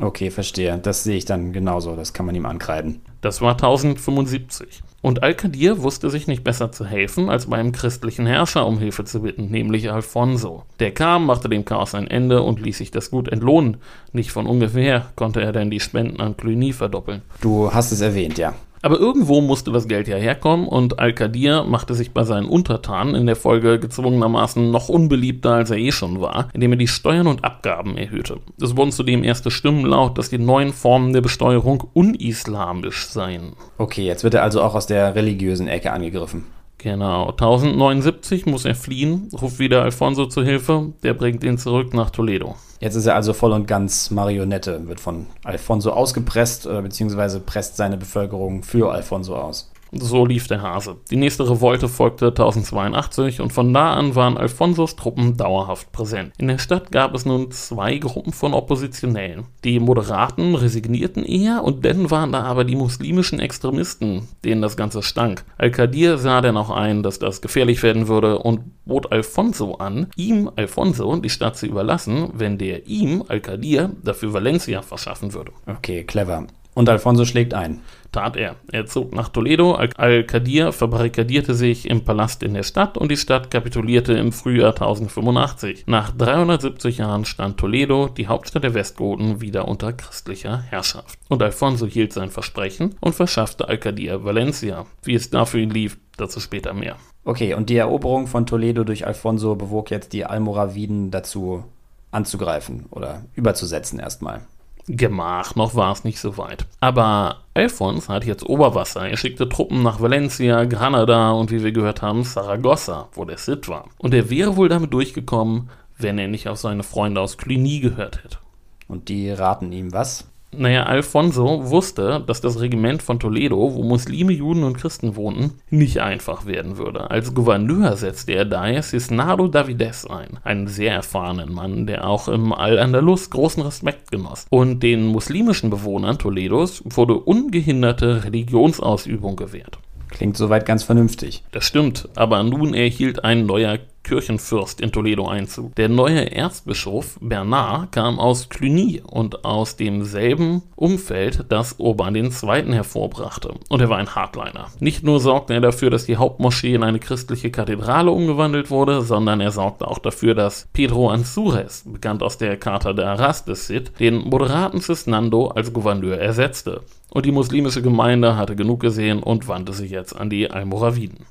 Okay, verstehe. Das sehe ich dann genauso. Das kann man ihm ankreiden. Das war 1075. Und Al-Qadir wusste sich nicht besser zu helfen, als bei einem christlichen Herrscher um Hilfe zu bitten, nämlich Alfonso. Der kam, machte dem Chaos ein Ende und ließ sich das gut entlohnen. Nicht von ungefähr konnte er denn die Spenden an Cluny verdoppeln. Du hast es erwähnt, ja. Aber irgendwo musste das Geld ja herkommen und Al-Qadir machte sich bei seinen Untertanen in der Folge gezwungenermaßen noch unbeliebter, als er eh schon war, indem er die Steuern und Abgaben erhöhte. Es wurden zudem erste Stimmen laut, dass die neuen Formen der Besteuerung unislamisch seien. Okay, jetzt wird er also auch aus der religiösen Ecke angegriffen. Genau, 1079 muss er fliehen, ruft wieder Alfonso zu Hilfe, der bringt ihn zurück nach Toledo. Jetzt ist er also voll und ganz Marionette, wird von Alfonso ausgepresst, äh, beziehungsweise presst seine Bevölkerung für Alfonso aus. So lief der Hase. Die nächste Revolte folgte 1082 und von da an waren Alfonsos Truppen dauerhaft präsent. In der Stadt gab es nun zwei Gruppen von Oppositionellen. Die Moderaten resignierten eher und dann waren da aber die muslimischen Extremisten, denen das Ganze stank. Al-Qadir sah dann auch ein, dass das gefährlich werden würde und bot Alfonso an, ihm, Alfonso, die Stadt zu überlassen, wenn der ihm, Al-Qadir, dafür Valencia verschaffen würde. Okay, clever. Und Alfonso schlägt ein. Tat er. Er zog nach Toledo, Al-Qadir verbarrikadierte sich im Palast in der Stadt und die Stadt kapitulierte im Frühjahr 1085. Nach 370 Jahren stand Toledo, die Hauptstadt der Westgoten, wieder unter christlicher Herrschaft. Und Alfonso hielt sein Versprechen und verschaffte Al-Qadir Valencia. Wie es dafür ihn lief, dazu später mehr. Okay, und die Eroberung von Toledo durch Alfonso bewog jetzt die Almoraviden dazu anzugreifen oder überzusetzen erstmal. Gemach, noch war es nicht so weit. Aber Alphons hat jetzt Oberwasser. Er schickte Truppen nach Valencia, Granada und wie wir gehört haben, Saragossa, wo der Cid war. Und er wäre wohl damit durchgekommen, wenn er nicht auf seine Freunde aus Cluny gehört hätte. Und die raten ihm was? Naja, Alfonso wusste, dass das Regiment von Toledo, wo Muslime, Juden und Christen wohnten, nicht einfach werden würde. Als Gouverneur setzte er daher Cisnado Davides ein, einen sehr erfahrenen Mann, der auch im Al-Andalus großen Respekt genoss. Und den muslimischen Bewohnern Toledos wurde ungehinderte Religionsausübung gewährt. Klingt soweit ganz vernünftig. Das stimmt, aber nun erhielt ein neuer Kirchenfürst in Toledo Einzug. Der neue Erzbischof Bernard kam aus Cluny und aus demselben Umfeld, das Urban II. hervorbrachte. Und er war ein Hardliner. Nicht nur sorgte er dafür, dass die Hauptmoschee in eine christliche Kathedrale umgewandelt wurde, sondern er sorgte auch dafür, dass Pedro Ansures, bekannt aus der Charta de Arras des Cid, den moderaten Cisnando als Gouverneur ersetzte. Und die muslimische Gemeinde hatte genug gesehen und wandte sich jetzt an die Almoraviden.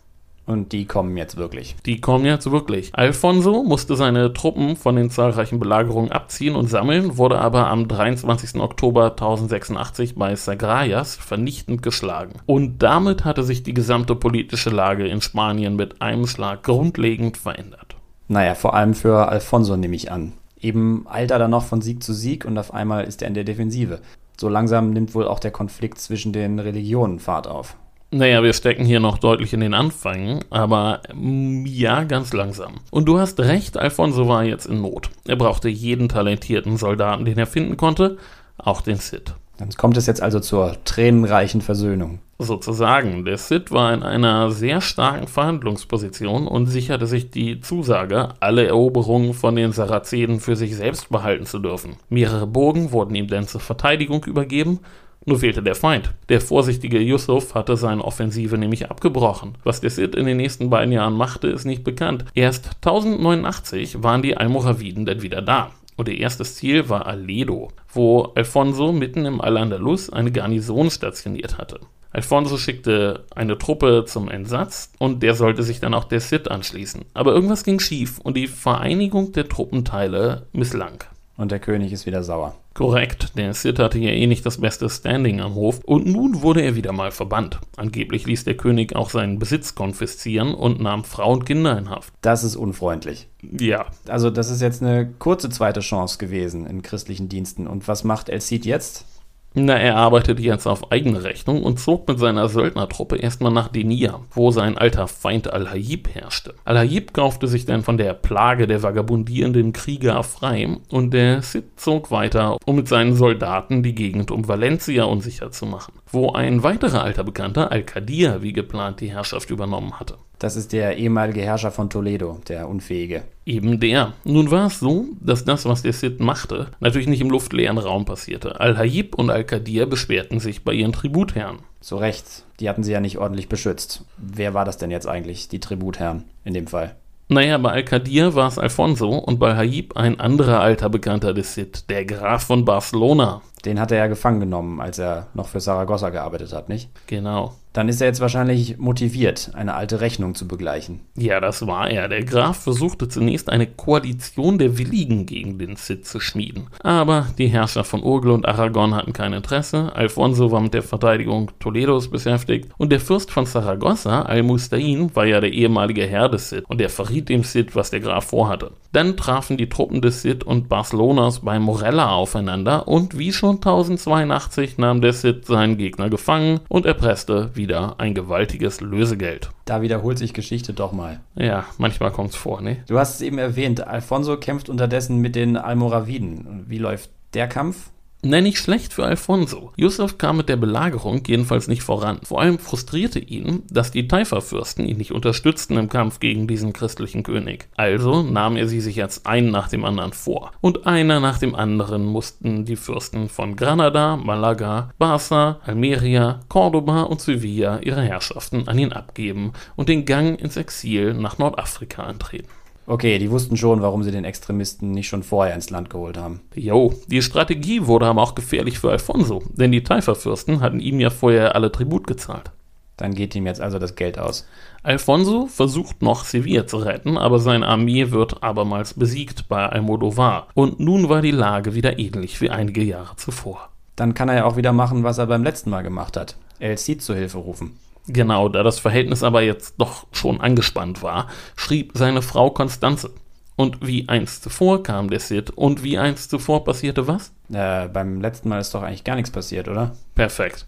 Und die kommen jetzt wirklich. Die kommen jetzt wirklich. Alfonso musste seine Truppen von den zahlreichen Belagerungen abziehen und sammeln, wurde aber am 23. Oktober 1086 bei Sagrayas vernichtend geschlagen. Und damit hatte sich die gesamte politische Lage in Spanien mit einem Schlag grundlegend verändert. Naja, vor allem für Alfonso nehme ich an. Eben eilt er dann noch von Sieg zu Sieg und auf einmal ist er in der Defensive. So langsam nimmt wohl auch der Konflikt zwischen den Religionen Fahrt auf. Naja, wir stecken hier noch deutlich in den Anfängen, aber mm, ja, ganz langsam. Und du hast recht, Alfonso war jetzt in Not. Er brauchte jeden talentierten Soldaten, den er finden konnte, auch den Cid. Dann kommt es jetzt also zur tränenreichen Versöhnung. Sozusagen. Der Cid war in einer sehr starken Verhandlungsposition und sicherte sich die Zusage, alle Eroberungen von den Sarazenen für sich selbst behalten zu dürfen. Mehrere Burgen wurden ihm denn zur Verteidigung übergeben nur fehlte der Feind. Der vorsichtige Yusuf hatte seine Offensive nämlich abgebrochen. Was der Cid in den nächsten beiden Jahren machte, ist nicht bekannt. Erst 1089 waren die Almoraviden dann wieder da. Und ihr erstes Ziel war Aledo, wo Alfonso mitten im Al-Andalus eine Garnison stationiert hatte. Alfonso schickte eine Truppe zum Entsatz und der sollte sich dann auch der Cid anschließen. Aber irgendwas ging schief und die Vereinigung der Truppenteile misslang. Und der König ist wieder sauer. Korrekt, der Cid hatte ja eh nicht das beste Standing am Hof und nun wurde er wieder mal verbannt. Angeblich ließ der König auch seinen Besitz konfiszieren und nahm Frau und Kinder in Haft. Das ist unfreundlich. Ja. Also das ist jetzt eine kurze zweite Chance gewesen in christlichen Diensten. Und was macht El Cid jetzt? Na, er arbeitete jetzt auf eigene Rechnung und zog mit seiner Söldnertruppe erstmal nach Denia, wo sein alter Feind Al-Hayib herrschte. Al-Hayib kaufte sich dann von der Plage der vagabundierenden Krieger frei und der Cid zog weiter, um mit seinen Soldaten die Gegend um Valencia unsicher zu machen, wo ein weiterer alter Bekannter, Al-Qadir, wie geplant die Herrschaft übernommen hatte. Das ist der ehemalige Herrscher von Toledo, der Unfähige. Eben der. Nun war es so, dass das, was der Cid machte, natürlich nicht im luftleeren Raum passierte. Al-Hayib und Al-Qadir beschwerten sich bei ihren Tributherren. Zu Recht, die hatten sie ja nicht ordentlich beschützt. Wer war das denn jetzt eigentlich, die Tributherren in dem Fall? Naja, bei Al-Qadir war es Alfonso und bei Hayib ein anderer alter Bekannter des Cid, der Graf von Barcelona. Den hat er ja gefangen genommen, als er noch für Saragossa gearbeitet hat, nicht? Genau. Dann ist er jetzt wahrscheinlich motiviert, eine alte Rechnung zu begleichen. Ja, das war er. Der Graf versuchte zunächst eine Koalition der Willigen gegen den Cid zu schmieden. Aber die Herrscher von Urgel und Aragon hatten kein Interesse. Alfonso war mit der Verteidigung Toledos beschäftigt. Und der Fürst von Saragossa, Al-Mustain, war ja der ehemalige Herr des Cid. Und er verriet dem Cid, was der Graf vorhatte. Dann trafen die Truppen des Cid und Barcelonas bei Morella aufeinander. Und wie schon 1082 nahm der Cid seinen Gegner gefangen und erpresste wieder ein gewaltiges Lösegeld. Da wiederholt sich Geschichte doch mal. Ja, manchmal kommt's vor, ne? Du hast es eben erwähnt, Alfonso kämpft unterdessen mit den Almoraviden. Wie läuft der Kampf? Nein, nicht schlecht für Alfonso. Yusuf kam mit der Belagerung jedenfalls nicht voran. Vor allem frustrierte ihn, dass die Taifa-Fürsten ihn nicht unterstützten im Kampf gegen diesen christlichen König. Also nahm er sie sich jetzt einen nach dem anderen vor. Und einer nach dem anderen mussten die Fürsten von Granada, Malaga, Barça, Almeria, Cordoba und Sevilla ihre Herrschaften an ihn abgeben und den Gang ins Exil nach Nordafrika antreten. Okay, die wussten schon, warum sie den Extremisten nicht schon vorher ins Land geholt haben. Jo, die Strategie wurde aber auch gefährlich für Alfonso, denn die Taifa-Fürsten hatten ihm ja vorher alle Tribut gezahlt. Dann geht ihm jetzt also das Geld aus. Alfonso versucht noch Sevilla zu retten, aber seine Armee wird abermals besiegt bei Almodovar und nun war die Lage wieder ähnlich wie einige Jahre zuvor. Dann kann er ja auch wieder machen, was er beim letzten Mal gemacht hat. El Cid zu Hilfe rufen. Genau, da das Verhältnis aber jetzt doch schon angespannt war, schrieb seine Frau Konstanze. Und wie einst zuvor kam der Cid und wie einst zuvor passierte was? Äh, beim letzten Mal ist doch eigentlich gar nichts passiert, oder? Perfekt.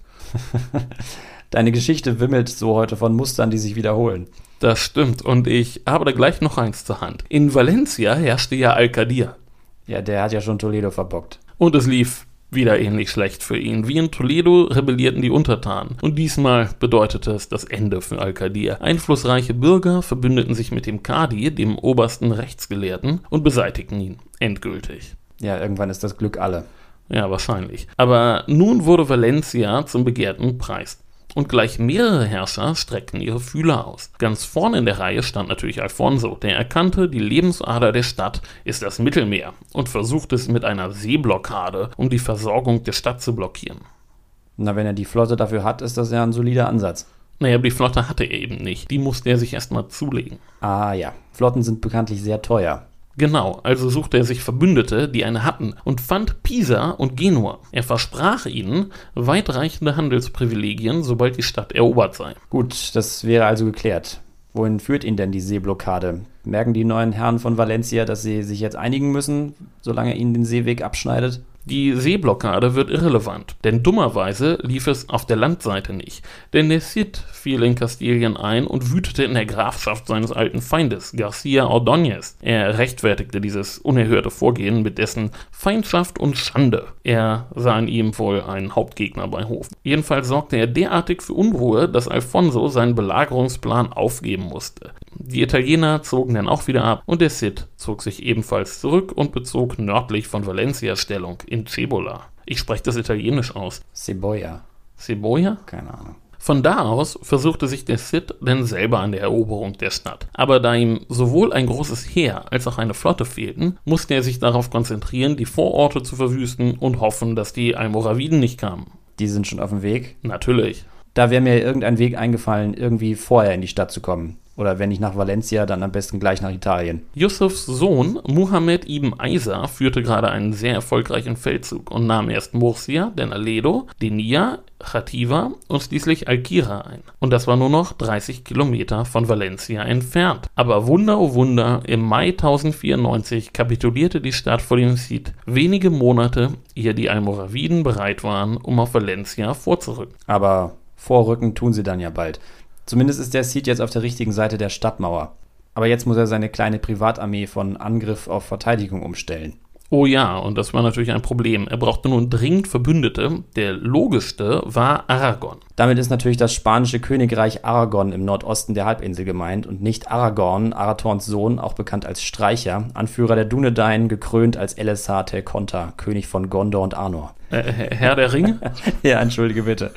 Deine Geschichte wimmelt so heute von Mustern, die sich wiederholen. Das stimmt und ich habe da gleich noch eins zur Hand. In Valencia herrschte ja Al-Qadir. Ja, der hat ja schon Toledo verbockt. Und es lief Wieder ähnlich schlecht für ihn. Wie in Toledo rebellierten die Untertanen. Und diesmal bedeutete es das Ende für Al-Qadir. Einflussreiche Bürger verbündeten sich mit dem Kadi, dem obersten Rechtsgelehrten, und beseitigten ihn. Endgültig. Ja, irgendwann ist das Glück alle. Ja, wahrscheinlich. Aber nun wurde Valencia zum begehrten Preis. Und gleich mehrere Herrscher streckten ihre Fühler aus. Ganz vorne in der Reihe stand natürlich Alfonso, der erkannte, die Lebensader der Stadt ist das Mittelmeer und versuchte es mit einer Seeblockade, um die Versorgung der Stadt zu blockieren. Na, wenn er die Flotte dafür hat, ist das ja ein solider Ansatz. Naja, aber die Flotte hatte er eben nicht. Die musste er sich erstmal zulegen. Ah ja, Flotten sind bekanntlich sehr teuer. Genau, also suchte er sich Verbündete, die eine hatten, und fand Pisa und Genua. Er versprach ihnen weitreichende Handelsprivilegien, sobald die Stadt erobert sei. Gut, das wäre also geklärt. Wohin führt ihn denn die Seeblockade? Merken die neuen Herren von Valencia, dass sie sich jetzt einigen müssen, solange ihnen den Seeweg abschneidet? Die Seeblockade wird irrelevant, denn dummerweise lief es auf der Landseite nicht. Denn der Cid fiel in Kastilien ein und wütete in der Grafschaft seines alten Feindes, Garcia Ordóñez. Er rechtfertigte dieses unerhörte Vorgehen mit dessen Feindschaft und Schande. Er sah in ihm wohl einen Hauptgegner bei Hof. Jedenfalls sorgte er derartig für Unruhe, dass Alfonso seinen Belagerungsplan aufgeben musste. Die Italiener zogen dann auch wieder ab und der Cid zog sich ebenfalls zurück und bezog nördlich von Valencia Stellung in Cebola. Ich spreche das italienisch aus. Cebolla. Cebolla? Keine Ahnung. Von da aus versuchte sich der Cid dann selber an der Eroberung der Stadt. Aber da ihm sowohl ein großes Heer als auch eine Flotte fehlten, musste er sich darauf konzentrieren, die Vororte zu verwüsten und hoffen, dass die Almoraviden nicht kamen. Die sind schon auf dem Weg. Natürlich. Da wäre mir irgendein Weg eingefallen, irgendwie vorher in die Stadt zu kommen. Oder wenn nicht nach Valencia, dann am besten gleich nach Italien. Yusufs Sohn Muhammad ibn Isa führte gerade einen sehr erfolgreichen Feldzug und nahm erst Murcia, dann Aledo, Denia, Chativa und schließlich Alkira ein. Und das war nur noch 30 Kilometer von Valencia entfernt. Aber Wunder, oh Wunder, im Mai 1094 kapitulierte die Stadt vor dem Cid, wenige Monate, ehe die Almoraviden bereit waren, um auf Valencia vorzurücken. Aber vorrücken tun sie dann ja bald. Zumindest ist der Cid jetzt auf der richtigen Seite der Stadtmauer. Aber jetzt muss er seine kleine Privatarmee von Angriff auf Verteidigung umstellen. Oh ja, und das war natürlich ein Problem. Er brauchte nun dringend Verbündete. Der logischste war Aragon. Damit ist natürlich das spanische Königreich Aragon im Nordosten der Halbinsel gemeint und nicht Aragorn, Arathorns Sohn, auch bekannt als Streicher, Anführer der Dunedain, gekrönt als Elessar Telkonta, König von Gondor und Arnor. Äh, Herr der Ringe? ja, entschuldige bitte.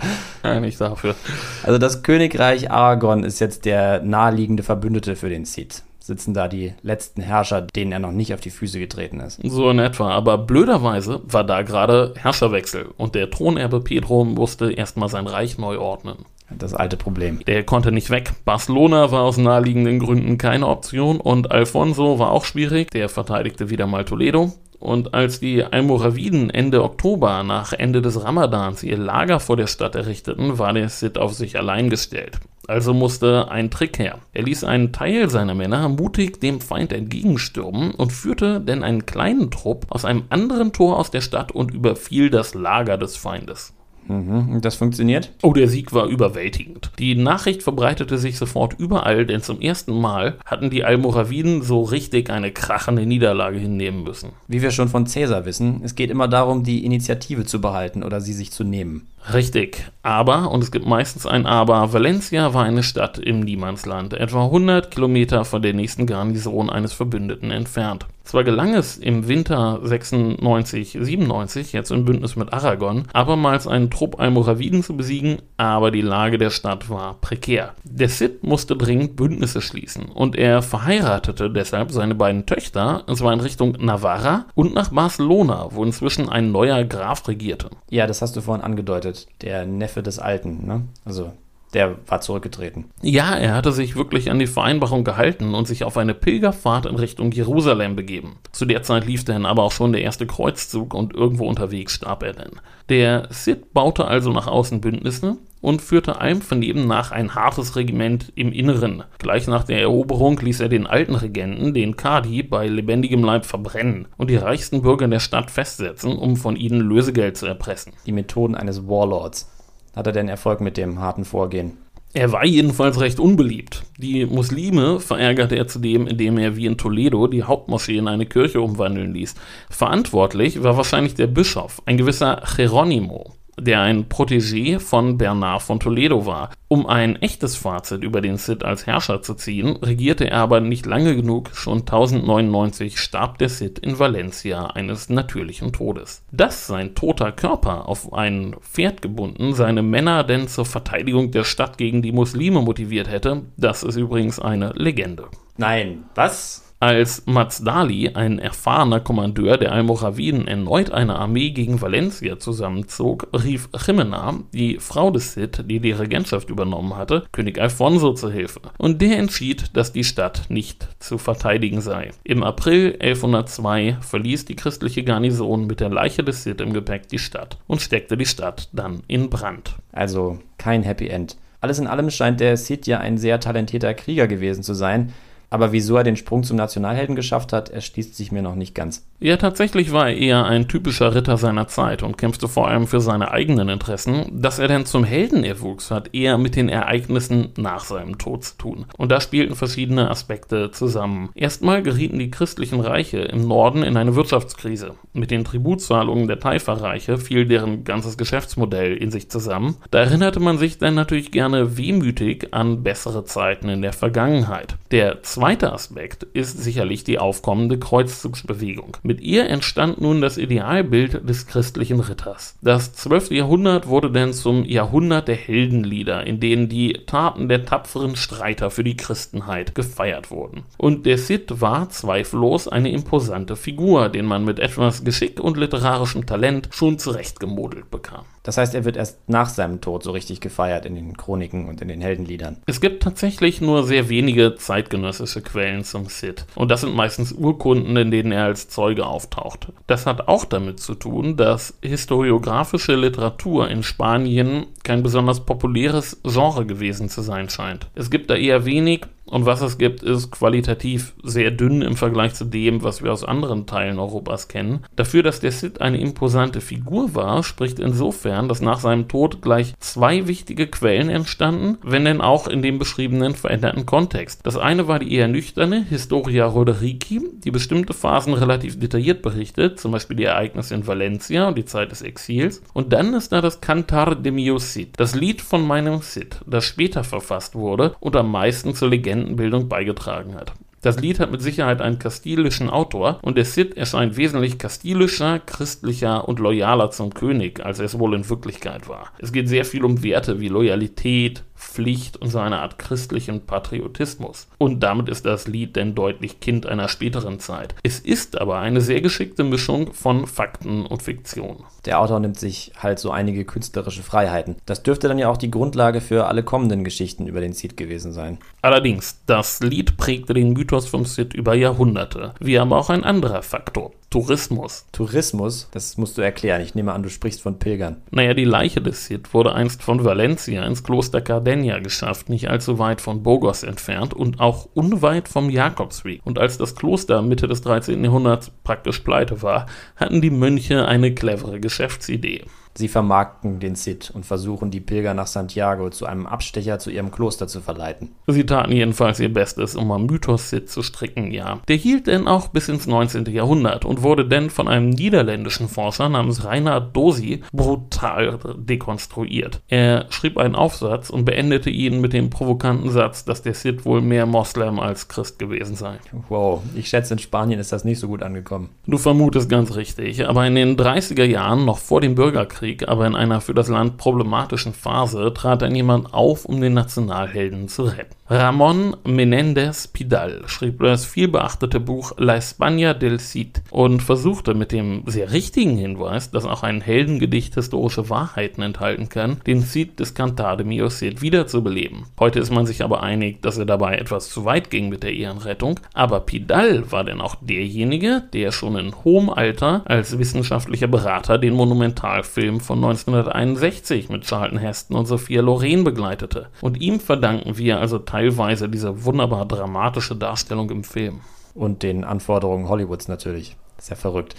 Ja, nicht dafür. Also das Königreich Aragon ist jetzt der naheliegende Verbündete für den Cid sitzen da die letzten Herrscher, denen er noch nicht auf die Füße getreten ist. So in etwa. Aber blöderweise war da gerade Herrscherwechsel und der Thronerbe Pedro musste erstmal sein Reich neu ordnen. Das alte Problem. Der konnte nicht weg. Barcelona war aus naheliegenden Gründen keine Option und Alfonso war auch schwierig. Der verteidigte wieder mal Toledo. Und als die Almoraviden Ende Oktober nach Ende des Ramadans ihr Lager vor der Stadt errichteten, war der Cid auf sich allein gestellt. Also musste ein Trick her. Er ließ einen Teil seiner Männer mutig dem Feind entgegenstürmen und führte denn einen kleinen Trupp aus einem anderen Tor aus der Stadt und überfiel das Lager des Feindes. Mhm, das funktioniert? Oh, der Sieg war überwältigend. Die Nachricht verbreitete sich sofort überall, denn zum ersten Mal hatten die Almoraviden so richtig eine krachende Niederlage hinnehmen müssen. Wie wir schon von Caesar wissen, es geht immer darum, die Initiative zu behalten oder sie sich zu nehmen. Richtig. Aber, und es gibt meistens ein Aber, Valencia war eine Stadt im Niemandsland, etwa 100 Kilometer von der nächsten Garnison eines Verbündeten entfernt. Zwar gelang es im Winter 96, 97, jetzt im Bündnis mit Aragon, abermals einen Trupp Almoraviden zu besiegen, aber die Lage der Stadt war prekär. Der Cid musste dringend Bündnisse schließen und er verheiratete deshalb seine beiden Töchter, und zwar in Richtung Navarra und nach Barcelona, wo inzwischen ein neuer Graf regierte. Ja, das hast du vorhin angedeutet, der Neffe des Alten, ne? Also der war zurückgetreten. Ja, er hatte sich wirklich an die Vereinbarung gehalten und sich auf eine Pilgerfahrt in Richtung Jerusalem begeben. Zu der Zeit lief dann aber auch schon der erste Kreuzzug und irgendwo unterwegs starb er dann. Der Cid baute also nach außen Bündnisse und führte allem von nach ein hartes Regiment im Inneren. Gleich nach der Eroberung ließ er den alten Regenten, den Kadi, bei lebendigem Leib verbrennen und die reichsten Bürger der Stadt festsetzen, um von ihnen Lösegeld zu erpressen. Die Methoden eines Warlords. Hat er denn Erfolg mit dem harten Vorgehen? Er war jedenfalls recht unbeliebt. Die Muslime verärgerte er zudem, indem er wie in Toledo die Hauptmoschee in eine Kirche umwandeln ließ. Verantwortlich war wahrscheinlich der Bischof, ein gewisser Geronimo der ein Protégé von Bernard von Toledo war. Um ein echtes Fazit über den Cid als Herrscher zu ziehen, regierte er aber nicht lange genug, schon 1099 starb der Cid in Valencia eines natürlichen Todes. Dass sein toter Körper auf ein Pferd gebunden seine Männer denn zur Verteidigung der Stadt gegen die Muslime motiviert hätte, das ist übrigens eine Legende. Nein, was? Als Mazdali, ein erfahrener Kommandeur der Almoraviden, erneut eine Armee gegen Valencia zusammenzog, rief Jimena, die Frau des Cid, die die Regentschaft übernommen hatte, König Alfonso zu Hilfe. Und der entschied, dass die Stadt nicht zu verteidigen sei. Im April 1102 verließ die christliche Garnison mit der Leiche des Cid im Gepäck die Stadt und steckte die Stadt dann in Brand. Also kein Happy End. Alles in allem scheint der Cid ja ein sehr talentierter Krieger gewesen zu sein, aber wieso er den Sprung zum Nationalhelden geschafft hat, erschließt sich mir noch nicht ganz. Ja, tatsächlich war er eher ein typischer Ritter seiner Zeit und kämpfte vor allem für seine eigenen Interessen. Dass er denn zum Helden erwuchs, hat eher mit den Ereignissen nach seinem Tod zu tun. Und da spielten verschiedene Aspekte zusammen. Erstmal gerieten die christlichen Reiche im Norden in eine Wirtschaftskrise. Mit den Tributzahlungen der Taifa-Reiche fiel deren ganzes Geschäftsmodell in sich zusammen. Da erinnerte man sich dann natürlich gerne wehmütig an bessere Zeiten in der Vergangenheit. Der zweite Aspekt ist sicherlich die aufkommende Kreuzzugsbewegung. Mit ihr entstand nun das Idealbild des christlichen Ritters. Das 12. Jahrhundert wurde denn zum Jahrhundert der Heldenlieder, in denen die Taten der tapferen Streiter für die Christenheit gefeiert wurden. Und der Cid war zweifellos eine imposante Figur, den man mit etwas Geschick und literarischem Talent schon zurechtgemodelt bekam. Das heißt, er wird erst nach seinem Tod so richtig gefeiert in den Chroniken und in den Heldenliedern. Es gibt tatsächlich nur sehr wenige zeitgenössische Quellen zum Cid. Und das sind meistens Urkunden, in denen er als Zeuge auftaucht. Das hat auch damit zu tun, dass historiografische Literatur in Spanien kein besonders populäres Genre gewesen zu sein scheint. Es gibt da eher wenig und was es gibt, ist qualitativ sehr dünn im Vergleich zu dem, was wir aus anderen Teilen Europas kennen. Dafür, dass der Cid eine imposante Figur war, spricht insofern, dass nach seinem Tod gleich zwei wichtige Quellen entstanden, wenn denn auch in dem beschriebenen veränderten Kontext. Das eine war die eher nüchterne Historia Roderici, die bestimmte Phasen relativ detailliert berichtet, zum Beispiel die Ereignisse in Valencia und die Zeit des Exils. Und dann ist da das Cantar de mio Cid, das Lied von meinem Cid, das später verfasst wurde und am meisten zur Legende Legendenbildung beigetragen hat. Das Lied hat mit Sicherheit einen kastilischen Autor und der Cid erscheint wesentlich kastilischer, christlicher und loyaler zum König, als er es wohl in Wirklichkeit war. Es geht sehr viel um Werte wie Loyalität, Pflicht und so eine Art christlichen Patriotismus. Und damit ist das Lied denn deutlich Kind einer späteren Zeit. Es ist aber eine sehr geschickte Mischung von Fakten und Fiktion. Der Autor nimmt sich halt so einige künstlerische Freiheiten. Das dürfte dann ja auch die Grundlage für alle kommenden Geschichten über den Cid gewesen sein. Allerdings, das Lied prägte den Mythos vom Cid über Jahrhunderte, wie aber auch ein anderer Faktor. Tourismus. Tourismus? Das musst du erklären. Ich nehme an, du sprichst von Pilgern. Naja, die Leiche des Cid wurde einst von Valencia ins Kloster Cardeña geschafft, nicht allzu weit von Burgos entfernt und auch unweit vom Jakobsweg. Und als das Kloster Mitte des 13. Jahrhunderts praktisch pleite war, hatten die Mönche eine clevere Geschäftsidee. Sie vermarkten den Cid und versuchen, die Pilger nach Santiago zu einem Abstecher zu ihrem Kloster zu verleiten. Sie taten jedenfalls ihr Bestes, um am Mythos Cid zu stricken, ja. Der hielt denn auch bis ins 19. Jahrhundert und wurde denn von einem niederländischen Forscher namens Reinhard Dosi brutal dekonstruiert. Er schrieb einen Aufsatz und beendete ihn mit dem provokanten Satz, dass der Cid wohl mehr Moslem als Christ gewesen sei. Wow, ich schätze, in Spanien ist das nicht so gut angekommen. Du vermutest ganz richtig, aber in den 30er Jahren, noch vor dem Bürgerkrieg, Bürgerkrieg, aber in einer für das Land problematischen Phase trat dann jemand auf, um den Nationalhelden zu retten. Ramon Menendez Pidal schrieb das vielbeachtete Buch La España del Cid und versuchte mit dem sehr richtigen Hinweis, dass auch ein Heldengedicht historische Wahrheiten enthalten kann, den Cid des Cantar de Mio Cid wiederzubeleben. Heute ist man sich aber einig, dass er dabei etwas zu weit ging mit der Ehrenrettung, aber Pidal war denn auch derjenige, der schon in hohem Alter als wissenschaftlicher Berater den Monumentalfilm von 1961 mit Charlton Heston und Sophia Loren begleitete. Und ihm verdanken wir also teilweise diese wunderbar dramatische Darstellung im Film. Und den Anforderungen Hollywoods natürlich. Ist ja verrückt.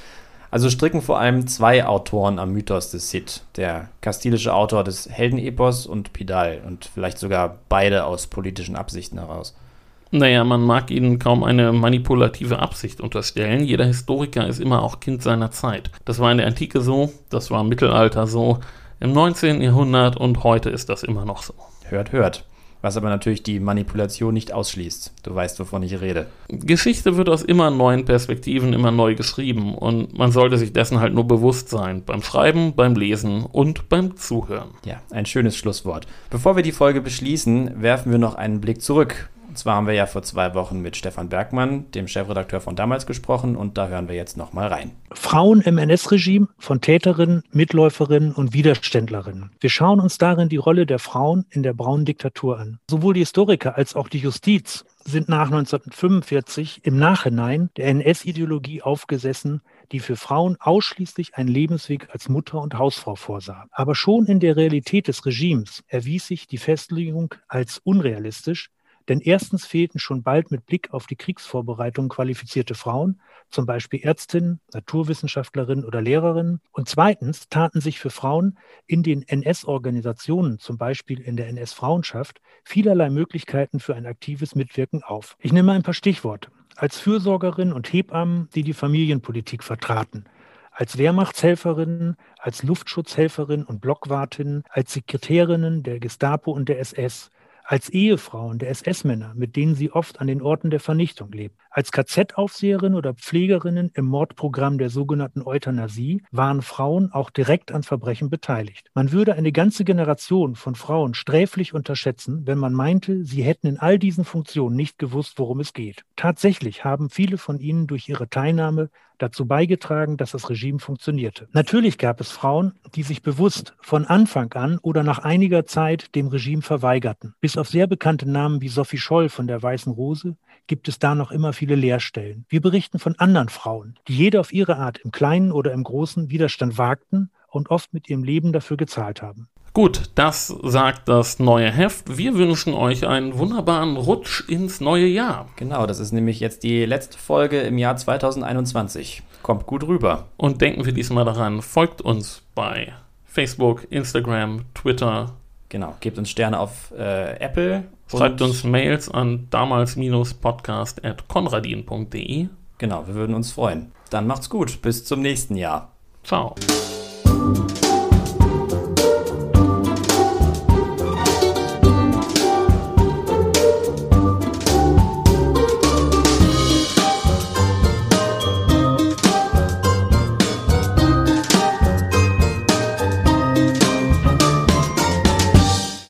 Also stricken vor allem zwei Autoren am Mythos des Cid. Der kastilische Autor des Heldenepos und Pidal. Und vielleicht sogar beide aus politischen Absichten heraus. Naja, man mag ihnen kaum eine manipulative Absicht unterstellen. Jeder Historiker ist immer auch Kind seiner Zeit. Das war in der Antike so, das war im Mittelalter so, im 19. Jahrhundert und heute ist das immer noch so. Hört, hört was aber natürlich die Manipulation nicht ausschließt. Du weißt, wovon ich rede. Geschichte wird aus immer neuen Perspektiven immer neu geschrieben und man sollte sich dessen halt nur bewusst sein. Beim Schreiben, beim Lesen und beim Zuhören. Ja, ein schönes Schlusswort. Bevor wir die Folge beschließen, werfen wir noch einen Blick zurück und zwar haben wir ja vor zwei Wochen mit Stefan Bergmann, dem Chefredakteur von damals, gesprochen und da hören wir jetzt nochmal rein. Frauen im NS-Regime von Täterinnen, Mitläuferinnen und Widerständlerinnen. Wir schauen uns darin die Rolle der Frauen in der braunen Diktatur an. Sowohl die Historiker als auch die Justiz sind nach 1945 im Nachhinein der NS-Ideologie aufgesessen, die für Frauen ausschließlich einen Lebensweg als Mutter und Hausfrau vorsah. Aber schon in der Realität des Regimes erwies sich die Festlegung als unrealistisch, denn erstens fehlten schon bald mit Blick auf die Kriegsvorbereitung qualifizierte Frauen, zum Beispiel Ärztinnen, Naturwissenschaftlerinnen oder Lehrerinnen. Und zweitens taten sich für Frauen in den NS-Organisationen, zum Beispiel in der NS-Frauenschaft, vielerlei Möglichkeiten für ein aktives Mitwirken auf. Ich nehme ein paar Stichworte. Als Fürsorgerin und Hebammen, die die Familienpolitik vertraten, als Wehrmachtshelferinnen, als Luftschutzhelferinnen und Blockwartinnen, als Sekretärinnen der Gestapo und der SS, als Ehefrauen der SS-Männer, mit denen sie oft an den Orten der Vernichtung lebten. Als KZ-Aufseherin oder Pflegerinnen im Mordprogramm der sogenannten Euthanasie waren Frauen auch direkt an Verbrechen beteiligt. Man würde eine ganze Generation von Frauen sträflich unterschätzen, wenn man meinte, sie hätten in all diesen Funktionen nicht gewusst, worum es geht. Tatsächlich haben viele von ihnen durch ihre Teilnahme dazu beigetragen, dass das Regime funktionierte. Natürlich gab es Frauen, die sich bewusst von Anfang an oder nach einiger Zeit dem Regime verweigerten. Bis auf sehr bekannte Namen wie Sophie Scholl von der Weißen Rose gibt es da noch immer viele Leerstellen. Wir berichten von anderen Frauen, die jede auf ihre Art im Kleinen oder im Großen Widerstand wagten und oft mit ihrem Leben dafür gezahlt haben. Gut, das sagt das neue Heft. Wir wünschen euch einen wunderbaren Rutsch ins neue Jahr. Genau, das ist nämlich jetzt die letzte Folge im Jahr 2021. Kommt gut rüber. Und denken wir diesmal daran, folgt uns bei Facebook, Instagram, Twitter. Genau, gebt uns Sterne auf äh, Apple. Schreibt uns Mails an damals-podcast.konradin.de. Genau, wir würden uns freuen. Dann macht's gut. Bis zum nächsten Jahr. Ciao.